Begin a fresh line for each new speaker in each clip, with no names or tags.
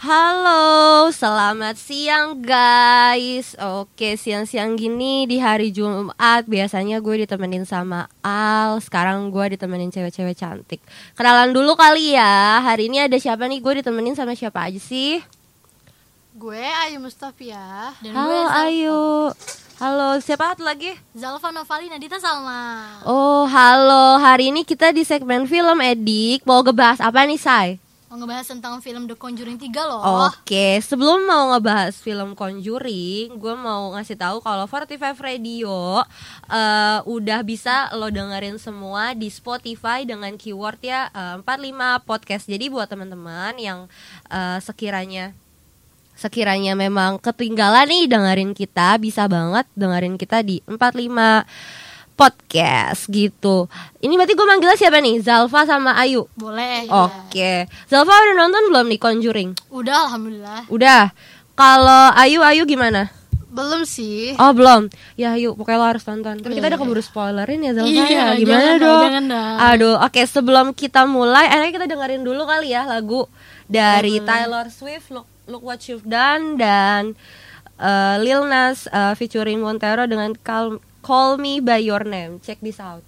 Halo, selamat siang guys. Oke, siang-siang gini di hari Jumat biasanya gue ditemenin sama Al. Sekarang gue ditemenin cewek-cewek cantik. Kenalan dulu kali ya. Hari ini ada siapa nih? Gue ditemenin sama siapa aja sih?
Gue Ayu Mustafia
Dan
Halo
gue
Ayu. Halo, siapa satu lagi?
Zalfa Novali Nadita Salma.
Oh, halo. Hari ini kita di segmen film Edik. Mau ngebahas apa nih, Say?
Mau ngebahas tentang film The Conjuring 3 loh.
Oke, sebelum mau ngebahas film Conjuring, gue mau ngasih tahu kalau 45 Radio eh, udah bisa lo dengerin semua di Spotify dengan keyword ya eh, 45 podcast. Jadi buat teman-teman yang eh, sekiranya sekiranya memang ketinggalan nih dengerin kita, bisa banget dengerin kita di 45 podcast gitu. Ini berarti gue manggilnya siapa nih? Zalfa sama Ayu.
Boleh.
Oke. Zalfa udah nonton belum nih Conjuring?
Udah alhamdulillah.
Udah. Kalau Ayu Ayu gimana?
Belum sih
Oh belum. Ya Ayu, pokoknya lo harus tonton. Kan kita
Iya.
udah keburu spoilerin ya Zalfa
Iya,
ya. Gimana
jangan
dong?
jangan dong.
Aduh, oke sebelum kita mulai, enaknya kita dengerin dulu kali ya lagu dari Taylor Swift Look, Look What You've Done dan eh, Lil Nas eh, featuring Montero dengan Call, Call Me By Your Name. Check this out.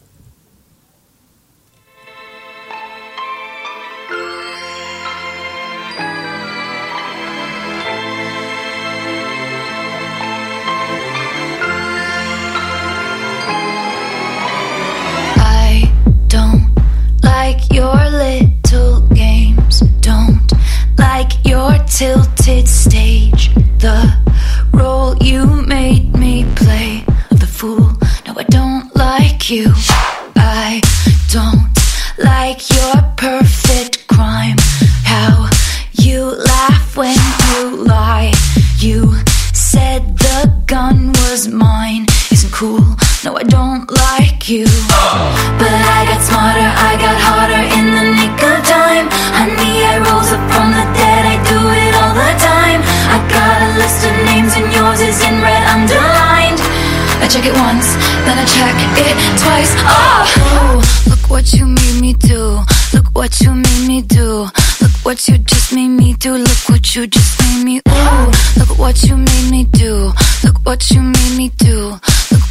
I don't like your little games. Don't like your tilted stage. The role you made me play fool. No, I don't like you. I don't like your perfect crime. How you laugh when you lie. You said the gun was mine. Isn't cool. No, I don't like you. Check it once, then I check it twice. Ah! Oh, Ooh, look what you made me do. Look what you made me do. Look what you just made me do. Look what you just made me. Ooh, look what you made me do. Look what you made me do.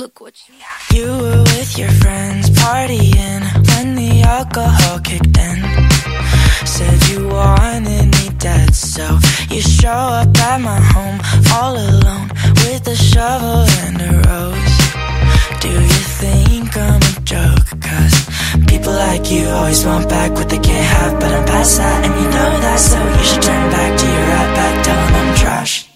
Look what you have. You
were with your friends partying when the alcohol kicked in. Said you wanted me dead, so you show up at my home all alone with a shovel and a rose. Do you think I'm a joke? Cause people like you always want back what they can't have, but I'm past that and you know that, so you should turn back to your right back, tell them I'm trash.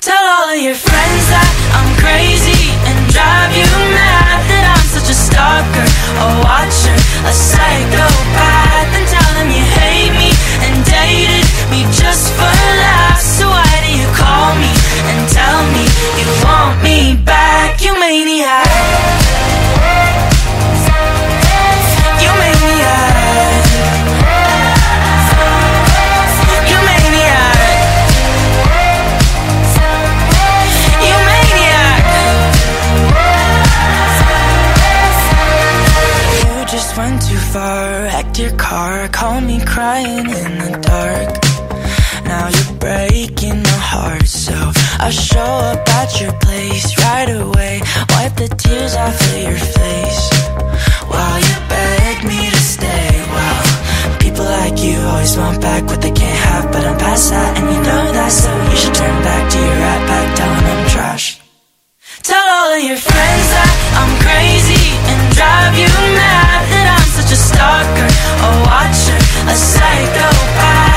Tell all of your friends that I'm crazy drive you mad that I'm such a stalker, a watcher, a psychopath. And tell them you hate me and dated me just for laughs. So why do you call me and tell me you want me back? Your car, call me crying in the dark. Now you're breaking my heart, so I show up at your place right away. Wipe the tears off of your face while you beg me to stay. Wow, people like you always want back what they can't have, but I'm past that, and you know that, so you should turn back to your right back Telling I'm trash. Tell all of your friends that I'm crazy and drive you mad stalker, a watcher, a psychopath.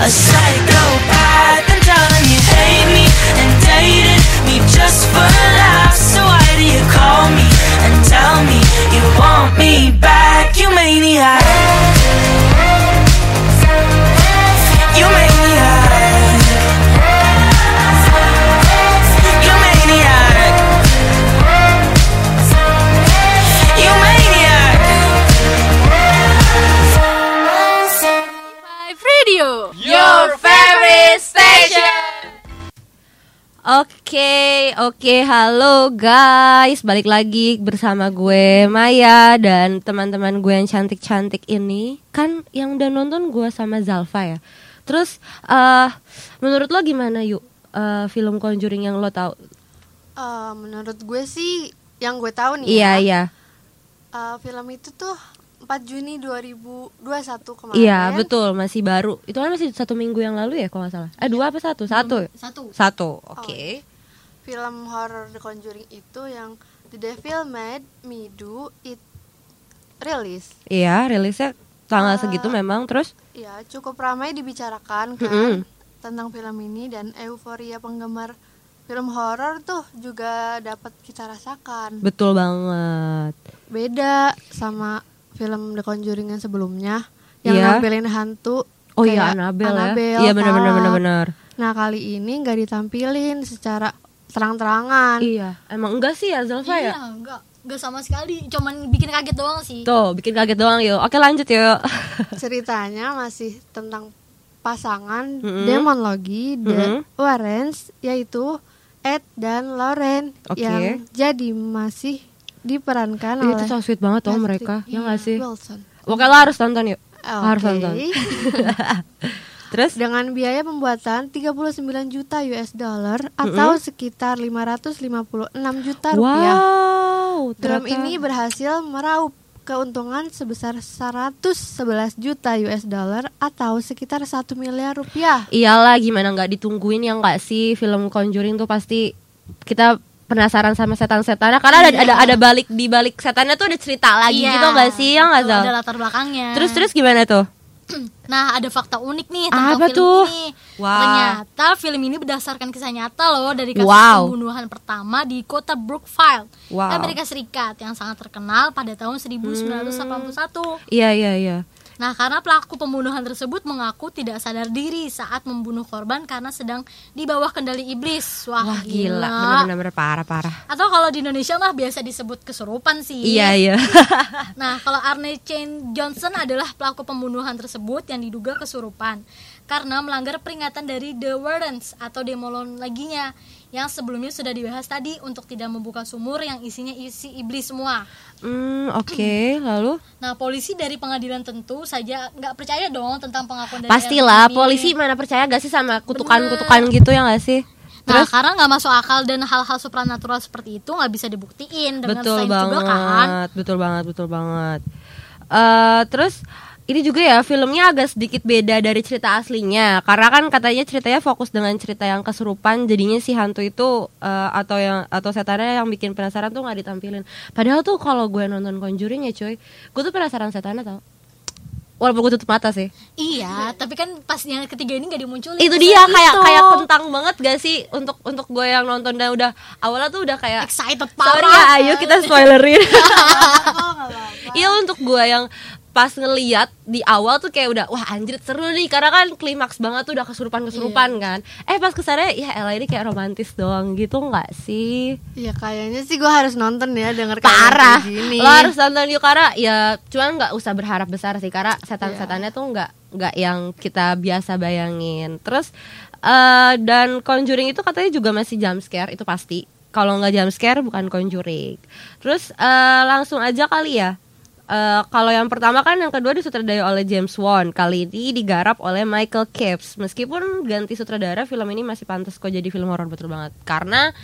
A psychopath. And tell them you hate me And dated me just for laughs. So why do you call me And tell me you want me back? You maniac
Oke, oke, halo guys, balik lagi bersama gue Maya dan teman-teman gue yang cantik-cantik ini. Kan yang udah nonton gue sama Zalfa ya. Terus, eh menurut lo gimana yuk? Eh, film Conjuring yang lo tahu?
Eh, menurut gue sih yang gue tahu nih
Iya
ya,
iya,
eh, film itu tuh 4 Juni 2021 kemarin.
iya betul masih baru. Itu kan masih satu minggu yang lalu ya kalau nggak salah. Eh dua apa satu? Satu.
Satu.
Satu. Oke.
Film horror The Conjuring itu yang The Devil Made Me Do It rilis.
Iya, rilisnya tanggal
Ah.
segitu memang terus.
Ya, cukup ramai dibicarakan kan
Mm-mm.
tentang film ini dan euforia penggemar film horor tuh juga dapat kita rasakan.
Betul banget.
Beda sama film The Conjuring yang sebelumnya yang
Iya.
nampilin hantu
Oh iya
kayak
Annabelle, ya.
Annabelle,
Iya benar benar benar benar.
Nah, kali ini nggak ditampilin secara terang-terangan.
Iya, emang enggak sih ya Zalfa
Iya,
ya?
enggak. Enggak sama sekali, cuman bikin kaget doang sih.
Tuh, bikin kaget doang yuk. Oke, lanjut yuk.
Ceritanya masih tentang pasangan
Mm-mm.
demonologi The
Mm-mm.
Warrens yaitu Ed dan Lauren
Oke.
yang jadi masih diperankan oleh
itu so sweet banget
Patrick
mereka, ya nggak sih?
Wilson.
Oke, lo harus tonton yuk.
Oke.
Harus tonton. Terus?
Dengan biaya pembuatan 39 juta US dollar atau sekitar 556 juta rupiah.
Wow,
Film
ternyata-
ini berhasil meraup keuntungan sebesar 111 juta US dollar atau sekitar 1 miliar rupiah.
Iyalah, gimana nggak ditungguin ya nggak sih film Conjuring tuh pasti kita penasaran sama setan-setannya karena ada ada ada balik di balik setannya tuh ada cerita lagi
Iya,
gitu nggak sih ya nggak?
Ada latar belakangnya.
Terus terus gimana tuh?
Nah, ada fakta unik nih tentang
Apa
film
tuh?
ini.
Wah.
Ternyata film ini berdasarkan kisah nyata loh dari kasus
Wow.
pembunuhan pertama di kota Brookfield,
Wow.
Amerika Serikat yang sangat terkenal pada tahun 1981.
Iya iya iya.
Nah, karena pelaku pembunuhan tersebut mengaku tidak sadar diri saat membunuh korban karena sedang di bawah kendali iblis. Wah,
Wah gila,
gila.
bener-bener parah parah.
Atau kalau di Indonesia mah biasa disebut kesurupan sih.
Iya iya.
Nah, kalau Arne Chain Johnson adalah pelaku pembunuhan tersebut yang diduga kesurupan karena melanggar peringatan dari The Warrens atau demologinya yang sebelumnya sudah dibahas tadi untuk tidak membuka sumur yang isinya isi iblis semua.
Hmm oke lalu
Nah, polisi dari pengadilan tentu saja nggak percaya dong tentang pengakuan dari
pastilah polisi mana percaya gak sih sama kutukan-kutukan gitu ya gak sih?
Nah,
Terus
karena nggak masuk akal dan hal-hal supranatural seperti itu nggak bisa dibuktiin dengan
betul banget,
juga kan.
betul banget, betul banget. Eh terus ini juga ya filmnya agak sedikit beda dari cerita aslinya. Karena kan katanya ceritanya fokus dengan cerita yang kesurupan jadinya si hantu itu eh, atau yang atau setannya yang bikin penasaran tuh nggak ditampilin. Padahal tuh kalau gue nonton Conjuring ya cuy gue tuh penasaran setannya tau. Walaupun gue tutup mata sih.
Iya, tapi kan pas yang ketiga ini nggak dimunculin.
itu dia kayak kayak kentang banget gak sih? Untuk untuk gue yang nonton dan udah awalnya tuh udah kayak
excited
Sorry
parah.
ya, ayo kita spoilerin. Iya untuk gue yang pas ngeliat di awal tuh kayak udah wah anjir seru nih karena kan klimaks banget tuh udah kesurupan kesurupan kan. Eh pas ke sana ya Ella ini kayak romantis doang gitu nggak sih?
Ya kayaknya sih gue harus nonton ya denger kayak
Parah.
gini.
Lo harus nonton yuk karena ya cuman nggak usah berharap besar sih karena setan-setannya tuh nggak nggak yang kita biasa bayangin. Terus eh dan Conjuring itu katanya juga masih jump scare itu pasti. Kalau nggak jump scare bukan Conjuring. Terus eh langsung aja kali ya. Eh, kalau yang pertama kan yang kedua disutradarai oleh James Wan kali ini digarap oleh Michael Caves meskipun ganti sutradara film ini masih pantas kok jadi film horor betul banget karena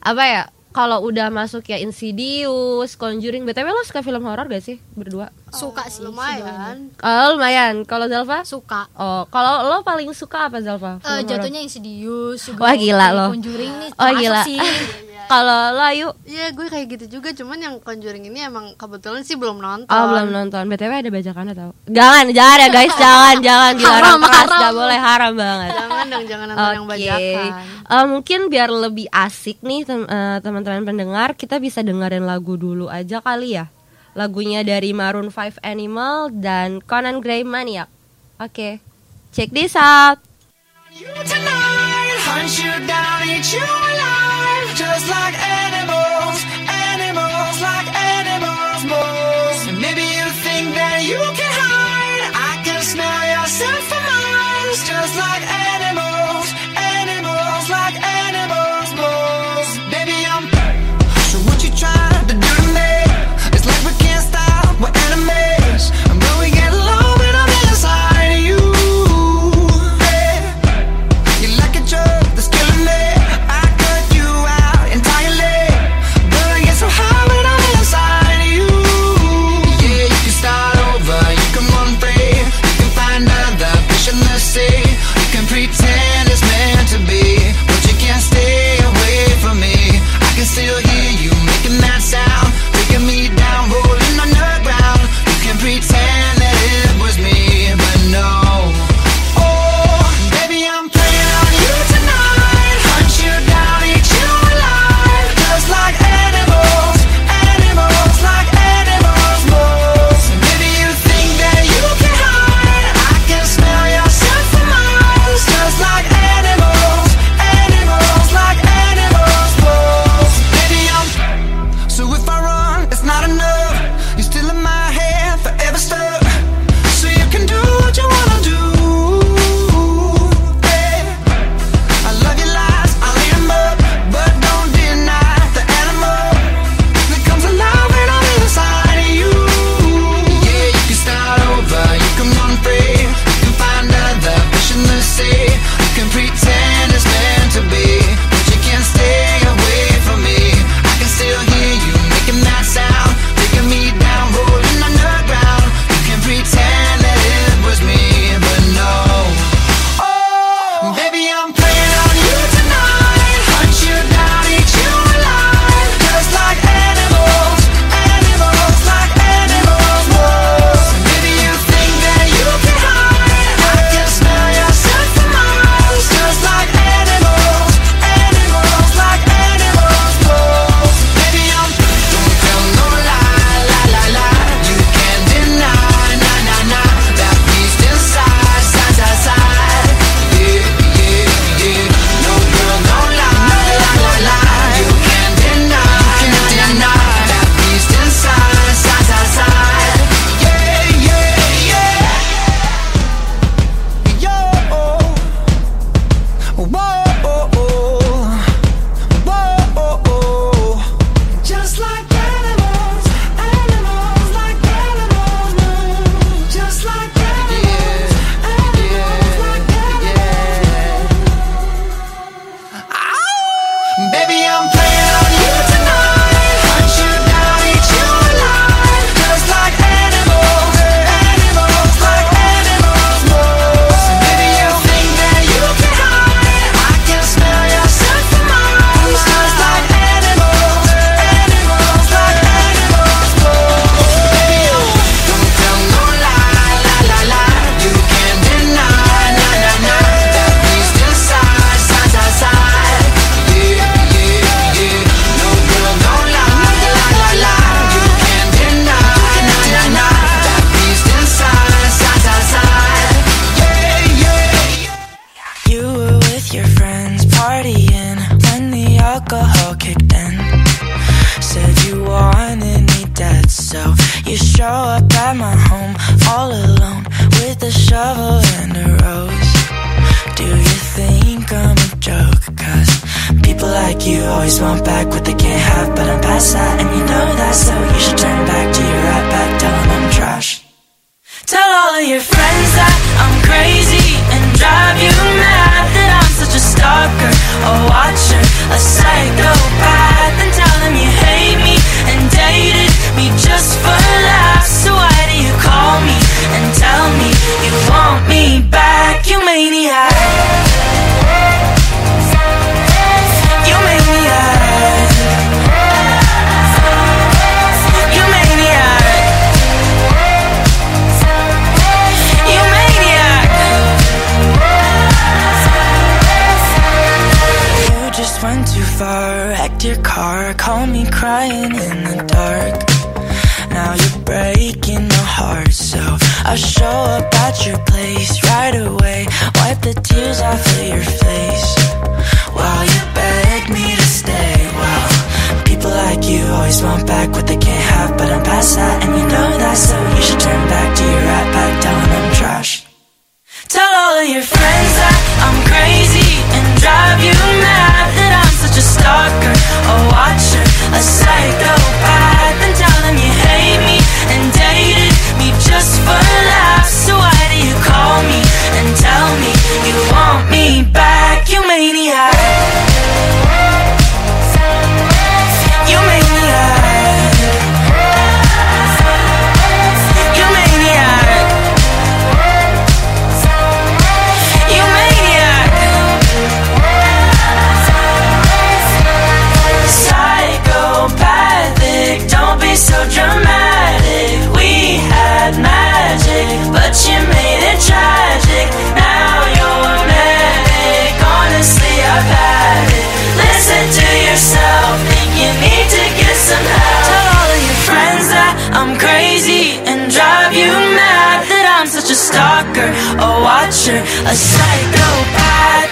apa ya kalau udah masuk ya Insidious, Conjuring, btw lo suka film horor gak sih berdua?
Suka sih.
lumayan.
Oh, lumayan. Kalau Zalfa?
Suka.
Oh, kalau lo paling suka apa Zalfa?
Eh,
Film horor?
jatuhnya Insidious.
Wah, gila lo.
Conjuring nih.
Oh gila.
Sih.
Kalau lo Ayu?
Iya gue kayak gitu juga cuman yang Conjuring ini emang kebetulan sih belum nonton.
Oh belum nonton. btw ada bajakannya tau? Jangan, jangan ya guys, jangan, jangan dilarang
Haram,
keras,
haram.
gak boleh haram banget.
Jangan dong jangan nonton yang
Oke,
bajakan.
Eh, mungkin biar lebih asik nih tem- eh, teman-teman pendengar, kita bisa dengerin lagu dulu aja kali ya. Lagunya dari Maroon 5 Animal dan Conan Gray Maniac. Oke, check this out.
You tonight, hunt you down, eat you alive, just like animals, animals, like animals, moles. And maybe you think that you can
your friends that I'm crazy and drive you mad that I'm such a stalker, a watcher, a psychopath, watcher, a psychopath.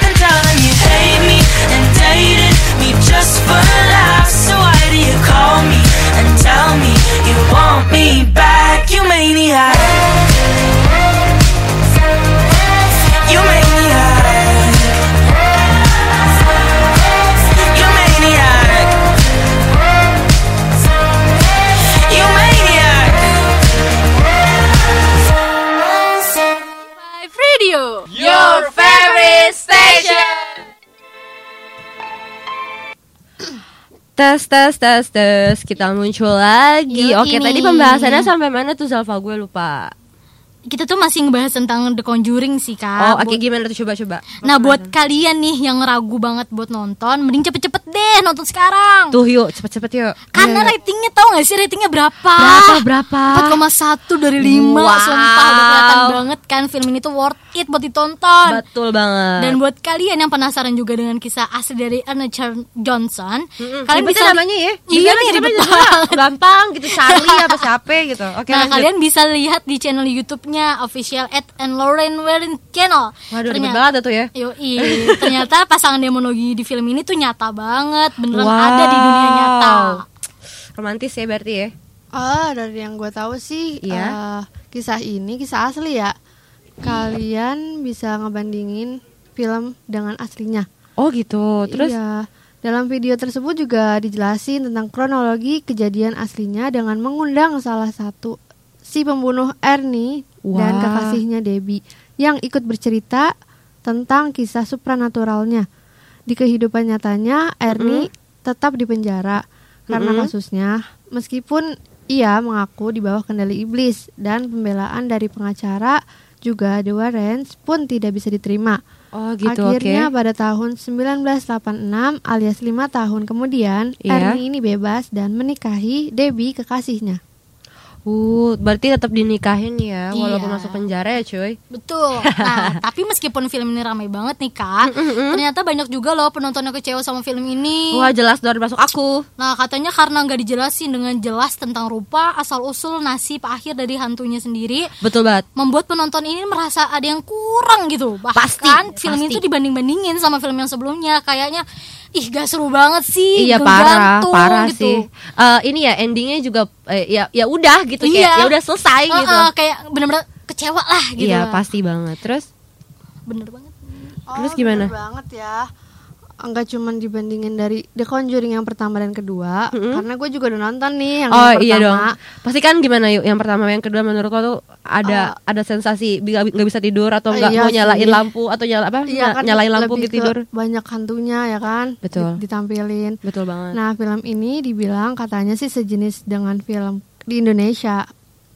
Tes tes tes tes kita muncul lagi. Oke
ini.
tadi pembahasannya sampai mana tuh Zalfa gue lupa.
Kita tuh masih ngebahas tentang The Conjuring sih kak.
Oh oke
Buat-
gimana tuh coba coba.
Nah buat kalian nih yang ragu banget buat nonton, mending cepet-cepet deh nonton sekarang.
tuh yuk cepet cepet yuk.
Karena
Ayo.
ratingnya tau gak sih ratingnya berapa?
berapa berapa?
4,1 dari 5
Wow.
Sumpah udah kelihatan banget kan film ini tuh worth it buat ditonton
Betul banget.
Dan buat kalian yang penasaran juga dengan kisah asli dari Ernest Johnson
Mm-mm.
Kalian
Ribet
bisa
ya namanya ya.
Iya nih
ribet banget. Gampang gitu Charlie apa siapa gitu. Oke
Nah
lanjut.
kalian bisa lihat di channel YouTube-nya official at and Lauren Werin channel
Waduh ribet
Ternyata-
banget tuh ya.
Yoi, ternyata pasangan demonologi di film ini tuh nyata banget, beneran
Wow.
ada di dunia nyata.
Romantis ya berarti ya.
Oh, dari yang gue tahu sih
Iya.
eh, kisah ini kisah asli ya. Kalian bisa ngebandingin film dengan aslinya.
Oh gitu. Terus
Iya. Dalam video tersebut juga dijelasin tentang kronologi kejadian aslinya dengan mengundang salah satu si pembunuh Ernie dan
Wah.
kekasihnya Debbie yang ikut bercerita tentang kisah supranaturalnya. Di kehidupan nyatanya Ernie tetap di penjara karena
Mm-mm.
kasusnya meskipun ia mengaku di bawah kendali iblis dan pembelaan dari pengacara juga The Warrens pun tidak bisa diterima.
Oh gitu.
Akhirnya pada tahun 1986 alias lima tahun kemudian
Iya.
Ernie ini bebas dan menikahi Debbie kekasihnya.
Uh, berarti tetap dinikahin ya walaupun
Iya.
masuk penjara ya cuy.
Betul. Nah, tapi meskipun film ini ramai banget nih kak, ternyata banyak juga loh penonton yang kecewa sama film ini.
Wah jelas dari masuk aku.
Nah, katanya karena nggak dijelasin dengan jelas tentang rupa, asal usul, nasib akhir dari hantunya sendiri,
Betul banget.
membuat penonton ini merasa ada yang kurang gitu. Bahkan
Pasti,
film
pasti.
itu dibanding-bandingin sama film yang sebelumnya, kayaknya ih gak seru banget sih
Iya parah,
gantung
parah
gitu.
sih. Eh, ini ya endingnya juga eh, ya ya udah gitu kayak
Iya.
ya udah selesai
Heeh,
gitu.
kayak bener-bener kecewa lah gitu
Iya pasti banget. Terus
bener banget
Terus gimana?
bener banget ya. Enggak cuman dibandingin dari The Conjuring yang pertama dan kedua, karena gue juga udah nonton nih yang,
oh
yang
iya dong.
pertama.
Pasti kan gimana yuk yang pertama yang kedua menurut lo tuh ada ada sensasi nggak bisa tidur atau nggak
Eh. Iya
mau nyalain
sih.
lampu atau nyala apa?
Iya kan
nyalain lampu gitu tidur.
Banyak hantunya ya kan?
Betul.
Di- ditampilin.
Betul banget.
Nah, film ini dibilang katanya sih sejenis dengan film di Indonesia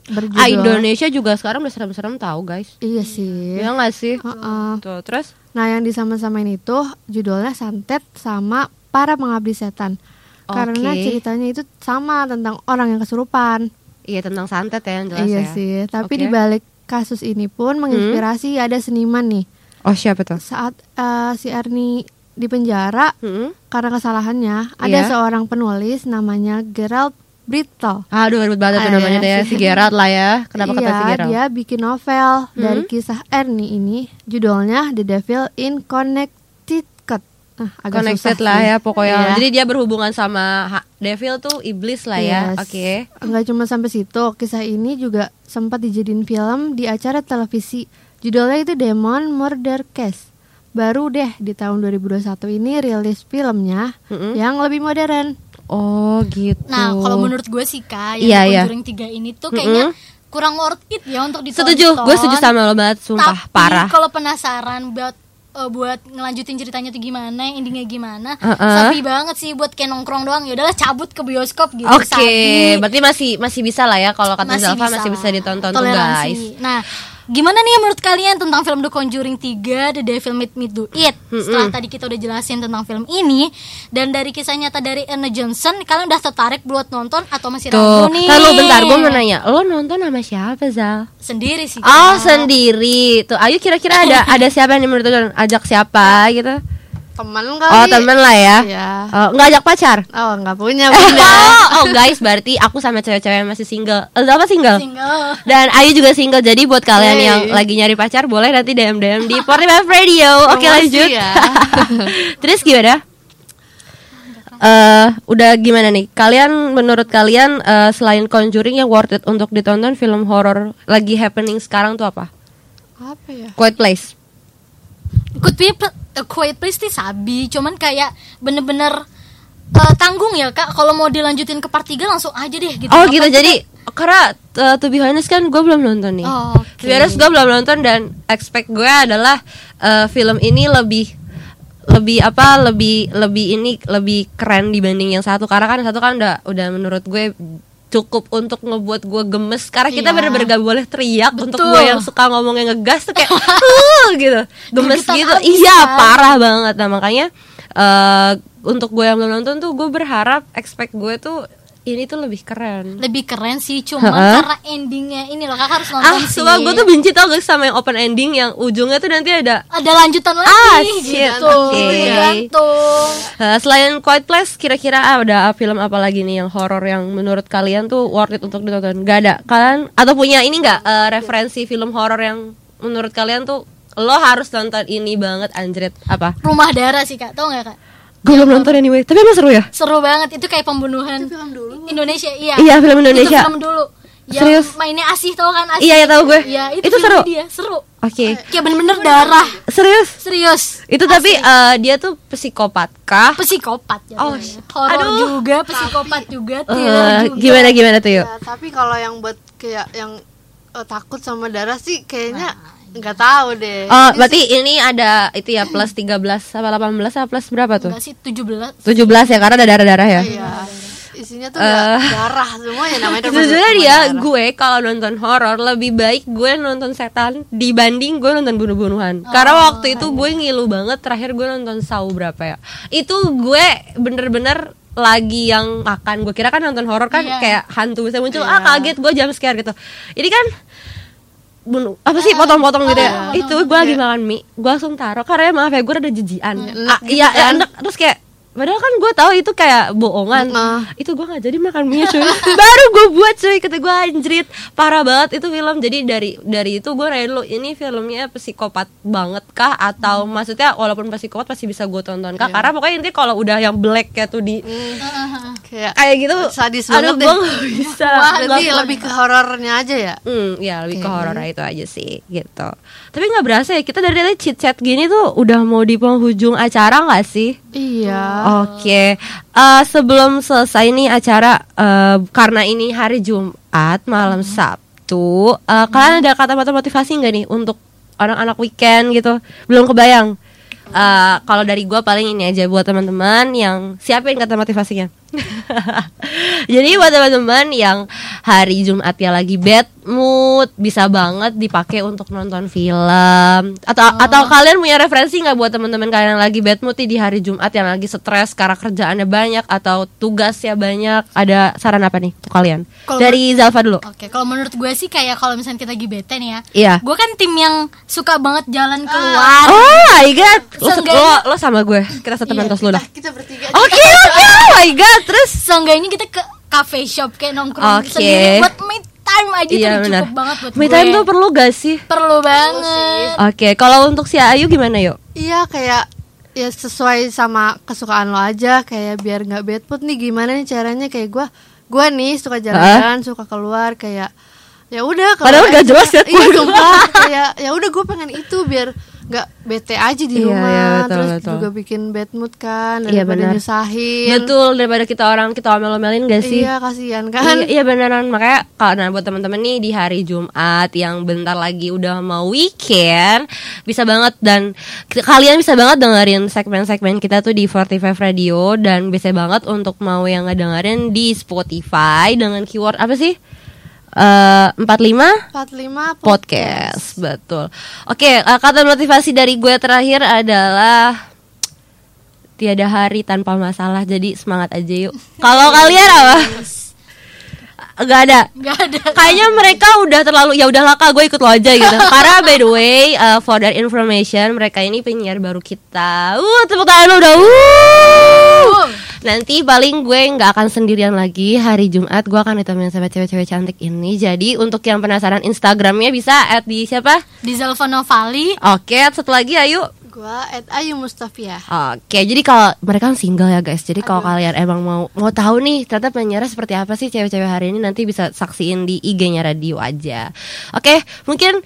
berjudul
ah Indonesia juga sekarang udah serem-serem tahu guys.
Iya sih.
Ya nggak sih?
Heeh.
Tuh, terus
Nah, yang disama-samain itu judulnya Santet sama Para Pengabdi Setan. Karena
Oke.
ceritanya itu sama tentang orang yang kesurupan.
iya tentang santet ya yang jelas
iya
ya.
sih, tapi
Oke.
di balik kasus ini pun menginspirasi ada seniman nih.
Oh siapa tuh?
Saat eh, si Ernie di penjara
Hmm?
karena kesalahannya, ada
Iya.
seorang penulis namanya Gerald Brittle.
Aduh ribet banget tuh namanya
iya
deh
sih.
si Gerard lah ya. Kenapa kata
iya,
si Gerard?
dia bikin novel dari
Hmm?
kisah Ernie ini, judulnya The Devil in Connecticut. Nah, agak
Connected
susah
lah
sih.
ya pokoknya.
Iya.
Jadi dia berhubungan sama ha- devil tuh iblis lah ya.
Yes.
Oke.
Enggak cuma sampai situ, kisah ini juga sempat dijadiin film di acara televisi. Judulnya itu Demon Murder Case. Baru deh di tahun 2021 ini rilis filmnya
Mm-mm.
yang lebih modern.
Oh gitu.
nah kalau menurut gue sih kak yang
iya.
Conjuring 3 ini tuh kayaknya kurang worth it ya untuk ditonton
setuju, gue setuju sama lo banget, sumpah
Tapi
parah.
kalau penasaran buat eh, buat ngelanjutin ceritanya tuh gimana, endingnya gimana,
Uh-uh.
sapi banget sih buat kayak nongkrong doang. Ya udahlah cabut ke bioskop gitu.
Oke,
sapi.
berarti masih masih bisa lah ya kalau kata Zalfa masih bisa ditonton tuh
Toleransi.
guys.
Nah, gimana nih menurut kalian tentang film The Conjuring 3 The Devil Made Me Do It? Setelah tadi kita udah jelasin tentang film ini dan dari kisah nyata dari Anna Johnson, kalian udah tertarik buat nonton atau masih ragu nih?
lalu bentar gue mau nanya, lo nonton sama siapa Zal?
Sendiri sih.
Oh
Kak.
sendiri, tuh Ayu kira-kira ada ada siapa yang menurut lo ajak siapa gitu?
Temen kali.
Oh temen lah ya,
Iya.
Oh, nggak ajak pacar?
Oh, nggak punya bunda.
oh, oh guys, berarti aku sama cewek-cewek yang masih single. Eh, apa single?
Single.
Dan Ayu juga single. Jadi buat kalian
Hey.
yang lagi nyari pacar boleh nanti DM DM di 45 Radio. Oke
Promosi
lanjut.
ya.
Terus gimana? Eh, udah gimana nih? Kalian menurut kalian eh, selain Conjuring yang worth it untuk ditonton film horor lagi happening sekarang tuh apa?
Apa ya?
Quiet Place.
Good People, A Quiet Place sih sabi, cuman kayak bener-bener eh, tanggung ya kak. Kalau mau dilanjutin ke part 3 langsung aja deh gitu.
Oh
Apa
gitu.
kita-
Jadi karena uh, to be honest kan gue belum nonton nih.
Oh, oke.
To be honest gue belum nonton dan expect gue adalah uh, film ini lebih lebih apa lebih lebih ini lebih keren dibanding yang satu karena kan yang satu kan udah udah menurut gue cukup untuk ngebuat gue gemes karena kita
Iya.
bener-bener gak boleh teriak untuk
Betul.
gue yang suka ngomongnya ngegas tuh kayak "Uh," gitu gemes
Gergetan
gitu
abis
iya
kan.
parah banget nah makanya eh untuk gue yang belum nonton tuh gue berharap expect gue tuh ini tuh lebih keren
lebih keren sih cuman
Ha-ha.
karena endingnya ini loh kakak harus nonton
Ah,
sih
sumpah gue tuh benci tau guys sama yang open ending yang ujungnya tuh nanti ada
ada lanjutan lagi
Ah, shit,
gitu
oke.
gantung
Uh, selain Quiet Place, kira-kira ah, ada film apa lagi nih yang horor yang menurut kalian tuh worth it untuk ditonton? Gak ada. Kalian atau punya ini nggak uh, referensi film horor yang menurut kalian tuh lo harus nonton ini banget anjrit apa?
rumah darah sih kak tau nggak kak
Gue belum nonton anyway, tapi emang seru ya?
seru banget itu kayak pembunuhan Indonesia iya
Iya, film Indonesia.
itu film dulu yang
Serius?
mainnya asih tau kan asih
Iya, ya tahu gue.
Iya, itu,
Itu
film
seru?
dia seru
Oke.
kayak bener-bener darah
Serius?
serius
Itu tapi uh, dia tuh psikopat kah?
psikopat ya
Oh,
horor
aduh.
juga psikopat juga
Uh,
juga
gimana gimana tuh yuk?
Ya, tapi kalau yang buat kayak yang eh, takut sama darah sih kayaknya nggak tahu deh.
Oh, berarti ini ada itu ya plus 13 apa 18 apa plus berapa tuh?
enggak sih 17
17 ya karena ada darah-darah ya.
Iya. Isinya tuh ya darah semuanya namanya termasuk
Sejujurnya
semua
dia
darah.
gue kalau nonton horor lebih baik gue nonton setan dibanding gue nonton bunuh-bunuhan. Karena waktu itu gue ngilu banget terakhir gue nonton Saw berapa ya. Itu gue bener-bener lagi yang makan gue kira kan nonton horor kan
Iya.
kayak hantu bisa muncul ah kaget gue jam scare gitu ini kan bunuh apa sih? Potong-potong gitu ya? Itu gue lagi makan mie gue langsung taruh. Karena maaf ya gue ada jijian ah, iya ya, enak. terus kayak Padahal kan gue tahu itu kayak bohongan. Itu gue nggak jadi makan mie cuy. Baru gue buat cuy. Kata gue anjrit parah banget itu film. Jadi dari dari itu gue nanya dulu ini filmnya psikopat banget kah atau maksudnya walaupun psikopat pasti bisa gue tonton kah? Karena pokoknya intinya kalau udah yang black kayak tuh di
Kayak
kayak gitu
sadis
aduh,
banget deh.
gue bisa.
Wah, lebih lebih ke horornya aja ya.
Hmm, ya lebih ke horor itu aja sih gitu. Tapi nggak berasa ya kita dari tadi chit chat gini tuh udah mau di penghujung acara nggak sih?
Iya.
Oke, Eh, sebelum selesai nih acara eh, karena ini hari Jumat malam Sabtu, eh, kalian ada kata-kata motivasi nggak nih untuk anak-anak weekend gitu? Belum kebayang. Eh, kalau dari gua paling ini aja buat teman-teman yang siapin kata motivasinya. Jadi buat teman-teman yang hari Jumatnya lagi bad mood bisa banget dipakai untuk nonton film. Atau atau kalian punya referensi nggak buat teman-teman kalian yang lagi bad mood nih di hari Jumat yang lagi stres karena kerjaannya banyak atau tugasnya banyak? Ada saran apa nih untuk kalian?
Kalau
dari Zalfa dulu.
Oke, kalau menurut gue sih kayak kalau misalnya kita lagi bete nih ya.
Iya.
Gue kan tim yang suka banget jalan keluar.
oh my god. Lo, lo, lo sama gue. Kita satu
Iya,
tos lu dah
Kita bertiga.
oke oke. Oh my god terus?
Seenggaknya kita ke cafe shop kayak nongkrong
Oke.
sendiri. Buat me time aja
iya
tuh
benar.
cukup banget buat
me
gue.
time tuh perlu gak sih?
Perlu banget.
oke kalau untuk si Ayu gimana yuk?
Iya kayak ya sesuai sama kesukaan lo aja kayak biar nggak bad mood nih gimana nih caranya? Kayak gua gua nih suka jalan-jalan suka keluar kayak ya udah kalau
Padahal nggak
aja-
jelas ya,
iya sumpah kayak ya udah gue pengen itu biar nggak bete aja di
Iya,
rumah
iya, betul,
terus
betul.
juga bikin bad mood kan
Iya,
daripada
benar.
nyusahin
betul daripada kita orang kita omel-omelin gak sih
iya kasihan kan
Iya, iya beneran makanya karena buat teman-teman nih di hari Jumat yang bentar lagi udah mau weekend bisa banget dan kalian bisa banget dengerin segmen-segmen kita tuh di 45 Radio dan bisa banget untuk mau yang ngedengerin di Spotify dengan keyword apa sih? Eh 45
45
podcast betul. Oke, eh, kata motivasi dari gue terakhir adalah tiada hari tanpa masalah. Jadi semangat aja yuk. Kalau kalian apa? Gak ada.
Gak ada.
Kayaknya mereka udah terlalu ya udahlah kak gue ikut lo aja gitu. Karena by the way, uh, for that information mereka ini penyiar baru kita. Uh, tepuk tangan udah. Uh. Nanti paling gue nggak akan sendirian lagi hari Jumat gue akan ditemenin sama cewek-cewek cantik ini. Jadi untuk yang penasaran Instagramnya bisa add di siapa?
Di Zalvano Valley
Oke, satu lagi ayo.
gua at Ayu Mustafiah
Oke, jadi kalau mereka kan single ya guys. Jadi kalau kalian emang mau mau tahu nih ternyata penyiarnya seperti apa sih cewek-cewek hari ini nanti bisa saksiin di IG-nya radio aja. Oke, mungkin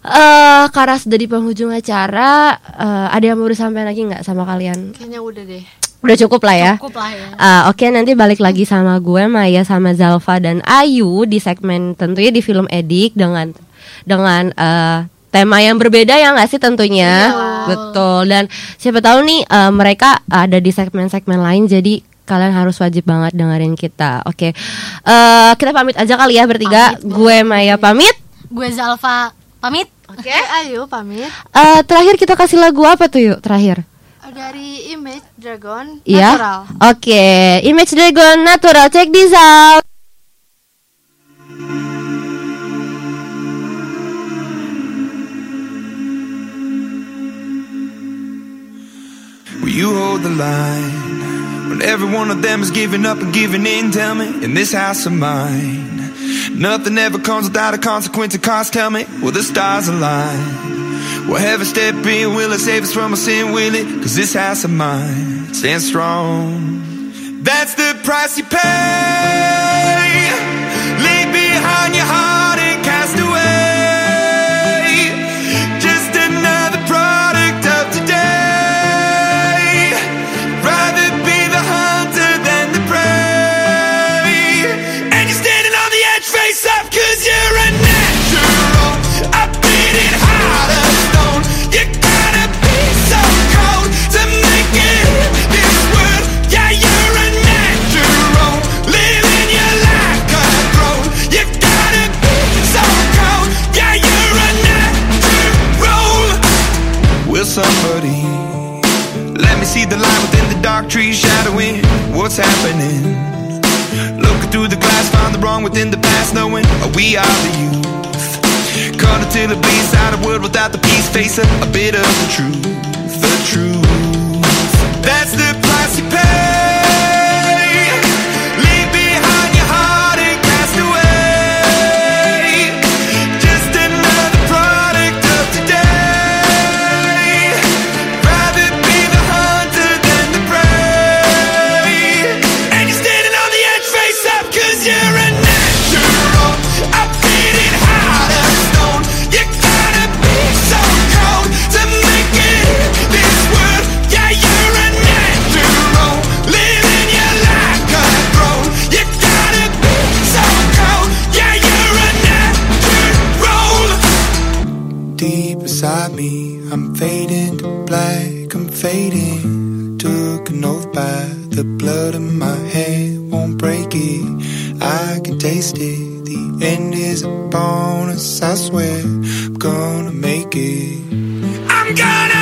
eh karena sudah di penghujung acara, eh, ada yang mau disampaikan lagi nggak sama kalian?
kayaknya udah deh
Udah cukup lah ya.
cukup lah ya.
Ah, Oke nanti balik lagi sama gue Maya sama Zalfa dan Ayu di segmen tentunya di film Edik dengan dengan eh, tema yang berbeda ya nggak sih tentunya? Betul. Dan siapa tahu nih eh, mereka ada di segmen-segmen lain jadi kalian harus wajib banget dengerin kita. Oke. Eh, kita pamit aja kali ya bertiga. Gue Maya pamit.
Gue Zalfa pamit.
oke Ayu pamit.
Eh, terakhir kita kasih lagu apa tuh yuk? Terakhir
dari Image Dragon
Iya.
Natural
Oke, Image Dragon Natural. Check this out.
Will you hold the line when every one of them is giving up and giving in? Tell me, in this house of mine, nothing ever comes without a consequence of cost. Tell me, will the stars align? Will heaven step in? Will it save us from our sin? Will it? Cause this house of mine stands strong. That's the price you pay. Leave behind your heart Will somebody let me see the light within the dark trees shadowing what's happening? Looking through the glass, find the wrong within the past, knowing we are the youth. Cut until the bleeds out of wood without the peace, face a, a bit of the truth. The truth. That's the price you pay. I'm fading to black, I'm fading. Took an oath by the blood of my hand, won't break it. I can taste it. The end is upon us, I swear. I'm gonna make it. I'm gonna.